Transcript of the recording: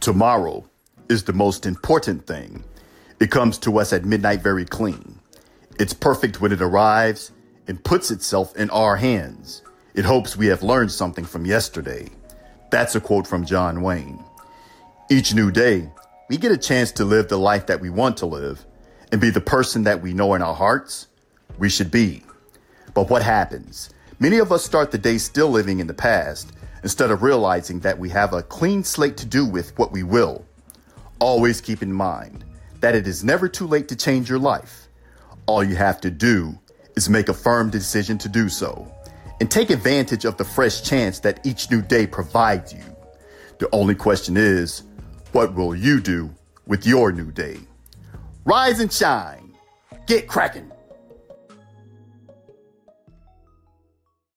Tomorrow is the most important thing. It comes to us at midnight very clean. It's perfect when it arrives and puts itself in our hands. It hopes we have learned something from yesterday. That's a quote from John Wayne. Each new day, we get a chance to live the life that we want to live and be the person that we know in our hearts we should be. But what happens? Many of us start the day still living in the past instead of realizing that we have a clean slate to do with what we will. Always keep in mind that it is never too late to change your life. All you have to do is make a firm decision to do so and take advantage of the fresh chance that each new day provides you. The only question is, what will you do with your new day? Rise and shine. Get cracking.